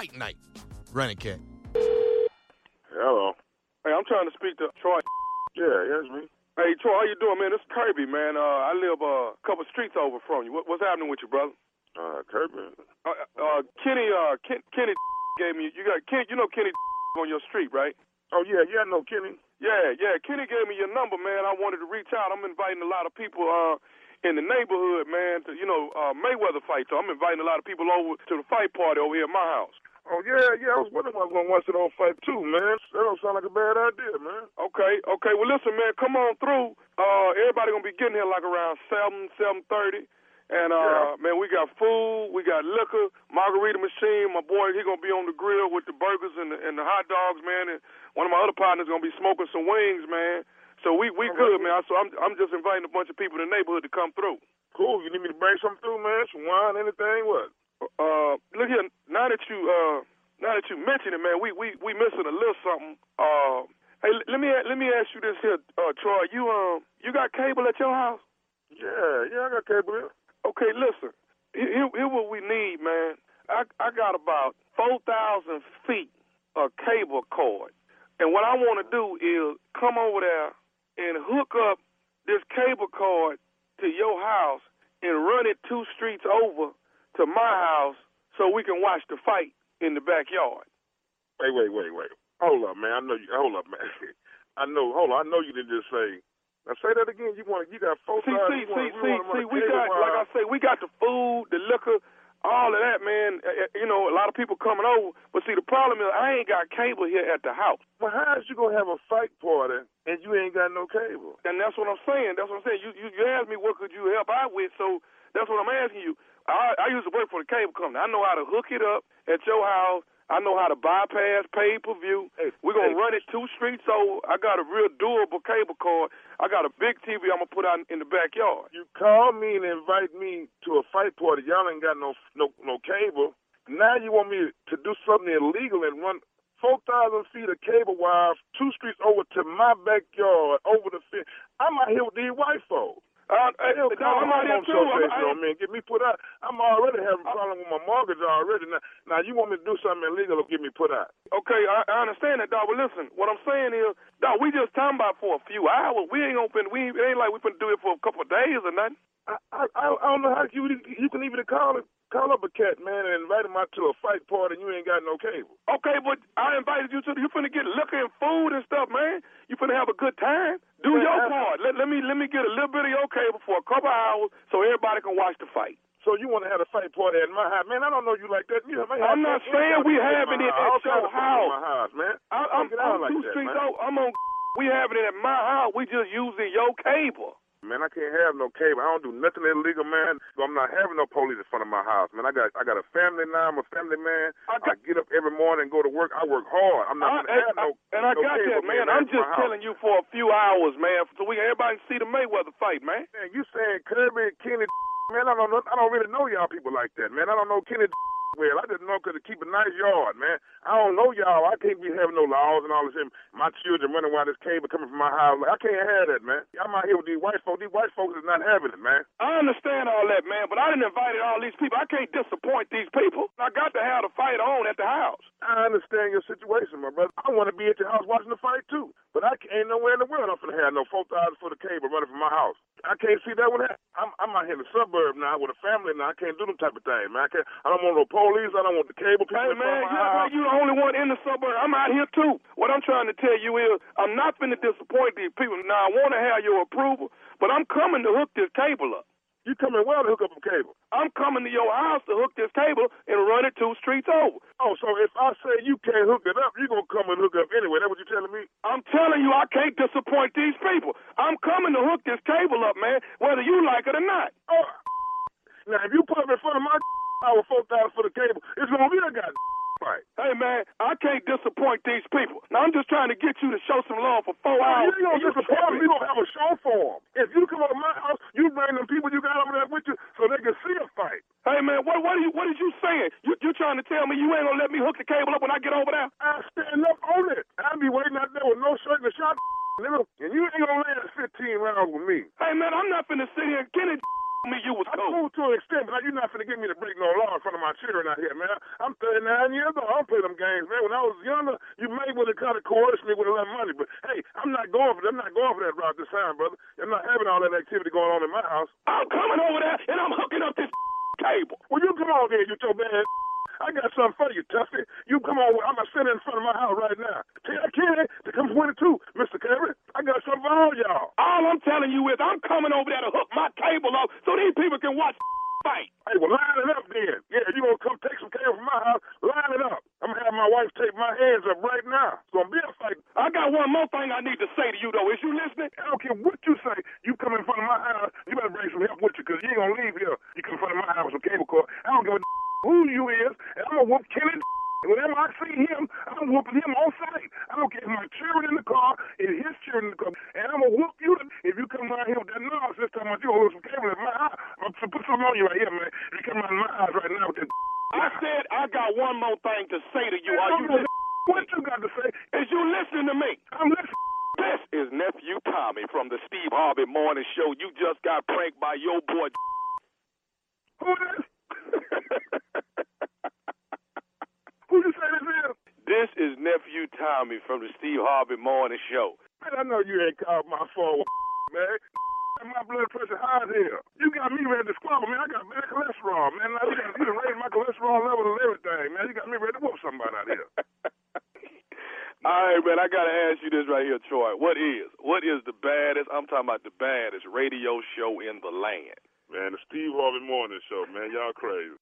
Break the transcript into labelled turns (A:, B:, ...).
A: fight night. Running cat.
B: Hello.
C: Hey, I'm trying to speak to Troy.
B: Yeah, yes, me.
C: Hey, Troy, how you doing, man? This is Kirby, man. Uh, I live uh, a couple streets over from you. What, what's happening with you, brother?
B: Uh, Kirby.
C: Uh, uh, Kenny, uh, Ken, Kenny gave me. You got Ken. You know Kenny on your street, right?
B: Oh yeah, yeah, I know Kenny.
C: Yeah, yeah. Kenny gave me your number, man. I wanted to reach out. I'm inviting a lot of people uh, in the neighborhood, man. To you know uh, Mayweather fight. So I'm inviting a lot of people over to the fight party over here at my house.
B: Oh yeah, yeah. I was wondering if I was gonna watch it on fight too, man. That don't sound like a bad idea, man.
C: Okay, okay. Well, listen, man. Come on through. Uh, everybody gonna be getting here like around seven, seven thirty. And uh, man, we got food, we got liquor, margarita machine. My boy, he gonna be on the grill with the burgers and the, and the hot dogs, man. And one of my other partners gonna be smoking some wings, man. So we we good, man. So I'm I'm just inviting a bunch of people in the neighborhood to come through.
B: Cool. You need me to bring something through, man? Some wine, anything? What?
C: Uh, look here. Now that you uh now that you mention it, man, we we we missing a little something. Uh, hey, let me let me ask you this here, uh, Troy. You um you got cable at your house?
B: Yeah, yeah, I got cable here.
C: Okay, listen. Here, here what we need, man. I I got about four thousand feet of cable cord, and what I want to do is come over there and hook up this cable cord to your house and run it two streets over to my house so we can watch the fight in the backyard.
B: Wait, wait, wait, wait. Hold up, man. I know you. Hold up, man. I know. Hold on. I know you didn't just say. Now say that again. You want? You got four
C: See, see, see, see, see. We got, like I say, we got the food, the liquor, all of that, man. Uh, uh, You know, a lot of people coming over. But see, the problem is I ain't got cable here at the house.
B: Well, how is you gonna have a fight party and you ain't got no cable?
C: And that's what I'm saying. That's what I'm saying. You you, you asked me what could you help out with, so that's what I'm asking you. I I used to work for the cable company. I know how to hook it up at your house. I know how to bypass pay per view.
B: Hey,
C: We're gonna
B: hey.
C: run it two streets over. I got a real durable cable cord. I got a big TV I'm gonna put out in the backyard.
B: You call me and invite me to a fight party. Y'all ain't got no no no cable. Now you want me to do something illegal and run four thousand feet of cable wire two streets over to my backyard over the fence. I'm out here with these white folks.
C: Uh,
B: Hell,
C: no, I'm out here too. I'm,
B: on me and get me put out. I'm already having a problem with my mortgage already. Now, now you want me to do something illegal to get me put out?
C: Okay, I, I understand that, dog. But listen, what I'm saying is, dog, we just talking about for a few hours. We ain't gonna fin- we ain't- it ain't like we finna do it for a couple of days or nothing.
B: I, I I I don't know how you you can even call it call up a cat man and invite him out to a fight party and you ain't got no cable.
C: Okay, but I invited you to. You finna get liquor and food and stuff, man. You finna have a good time. Do
B: Man,
C: your part. Me let me get a little bit of your cable for a couple hours so everybody can watch the fight.
B: So you want to have a fight party at my house, man? I don't know you like that. You
C: I'm not saying we having it at your house.
B: my house, man.
C: I, I'm,
B: Don't get out
C: I'm
B: like
C: two
B: that,
C: streets
B: man.
C: out. I'm on. We having it at my house. We just using your cable.
B: Man, I can't have no cable. I don't do nothing illegal, man. So I'm not having no police in front of my house, man. I got I got a family now. I'm a family man.
C: I
B: I, get up every morning and go to work. I work hard. I'm not
C: I-
B: gonna have
C: I-
B: no
C: and I
B: no
C: got
B: cable,
C: that, man.
B: man.
C: I'm just telling you for a few hours, man, so we can everybody can see the Mayweather fight, man.
B: Man, you saying Kirby, Kenny, man? I don't know. I don't really know y'all people like that, man. I don't know Kenny well. I just know 'cause to keep a nice yard, man. I don't know y'all. I can't be having no laws and all this. And my children running around this cable coming from my house. I can't have that, man. I'm out here with these white folks. These white folks is not having it, man.
C: I understand all that, man, but I didn't invite all these people. I can't disappoint these people. I got to have the fight on at the house.
B: I understand your situation, my brother. I want to be at your house watching the fight too, but I ain't nowhere in the world I'm gonna have no four thousand foot of cable running from my house. I can't see that one. happen. I'm I'm out here in the suburb now with a family now. I can't do them type of thing, man. I, can't, I don't want no police. I don't want the cable people
C: Hey, man, you
B: house.
C: like you the only one in the suburb. I'm out here, too. What I'm trying to tell you is I'm not finna disappoint these people. Now, I want to have your approval, but I'm coming to hook this cable up.
B: You coming well to hook up a cable?
C: I'm coming to your house to hook this cable and run it two streets over.
B: Oh, so if I say you can't hook it up, you gonna come and hook up anyway? That's what you telling me?
C: I'm telling you, I can't disappoint these people. I'm coming to hook this cable up, man, whether you like it or not.
B: Oh, now if you put up in front of my I our four thousand for the cable, it's gonna be a guy. Right.
C: Hey, man, I can't disappoint these people. Now, I'm just trying to get you to show some love for four
B: You
C: hours.
B: ain't gonna
C: you
B: disappoint me. You gonna have a show for them. If you come over to my house, you bring them people you got over there with you so they can see a fight.
C: Hey, man, what what are you what is you saying? You you trying to tell me you ain't gonna let me hook the cable up when I get over there?
B: I stand up on it. I be waiting out and shot, nigga, and you ain't gonna last 15 rounds with me.
C: Hey, man, I'm not finna sit here. Kenny me you was
B: I'm
C: cool.
B: cool to an extent, but you're not finna get me to break no law in front of my children out here, man. I'm 39 years old. I don't play them games, man. When I was younger, you may would have kind of coerced me with a little money, but hey, I'm not going for that. I'm not going for that route this time, brother. I'm not having all that activity going on in my house.
C: I'm coming over there and I'm hooking up this cable.
B: Well, you come on there, you your bad. I got something for you, Tuffy. You come on. I'm gonna sit in front of my house right now. Tell uh, Kenny to come 22, Mr. Kerry. I got something for all y'all.
C: All I'm telling you is I'm coming over there to hook my cable up so these people can watch fight.
B: Hey, well, line it up then. Yeah, you gonna come take some cable from my house? Line it up. I'm gonna have my wife take my hands up right now. It's gonna be a fight.
C: I got one more thing I need to say to you though. Is you listening?
B: I don't care what you say. You come in front of my house, you better bring some help with you, cause you ain't gonna leave here. You come in front of my house with cable cord. I don't give a who you is, and I'm gonna whoop Kenny. Whenever I see him, I'm whooping him on sight. I don't care if my children in the car, if his children in the car, and I'm gonna whoop you if you come around here with that nonsense talking about you hold some cable in my house. I'm gonna put something on you right here, man. You come around my house right now with that.
C: I said I got one more thing to say to you. Are you?
B: What you got to say?
C: Is you listening to me?
B: I'm listening.
C: This is nephew Tommy from the Steve Harvey Morning Show. You just got pranked by your boy.
B: Who this? Who you say this is?
C: This is nephew Tommy from the Steve Harvey Morning Show.
B: Man, I know you ain't called my phone, man. My blood pressure high as hell. You got me ready to squabble, man. I got bad cholesterol, man. Now you got you raised my cholesterol level and everything, man. You got me ready to whoop somebody out here.
C: All right, man. I gotta ask you this right here, Troy. What is what is the baddest? I'm talking about the baddest radio show in the land.
B: Man, the Steve Harvey Morning Show, man. Y'all crazy.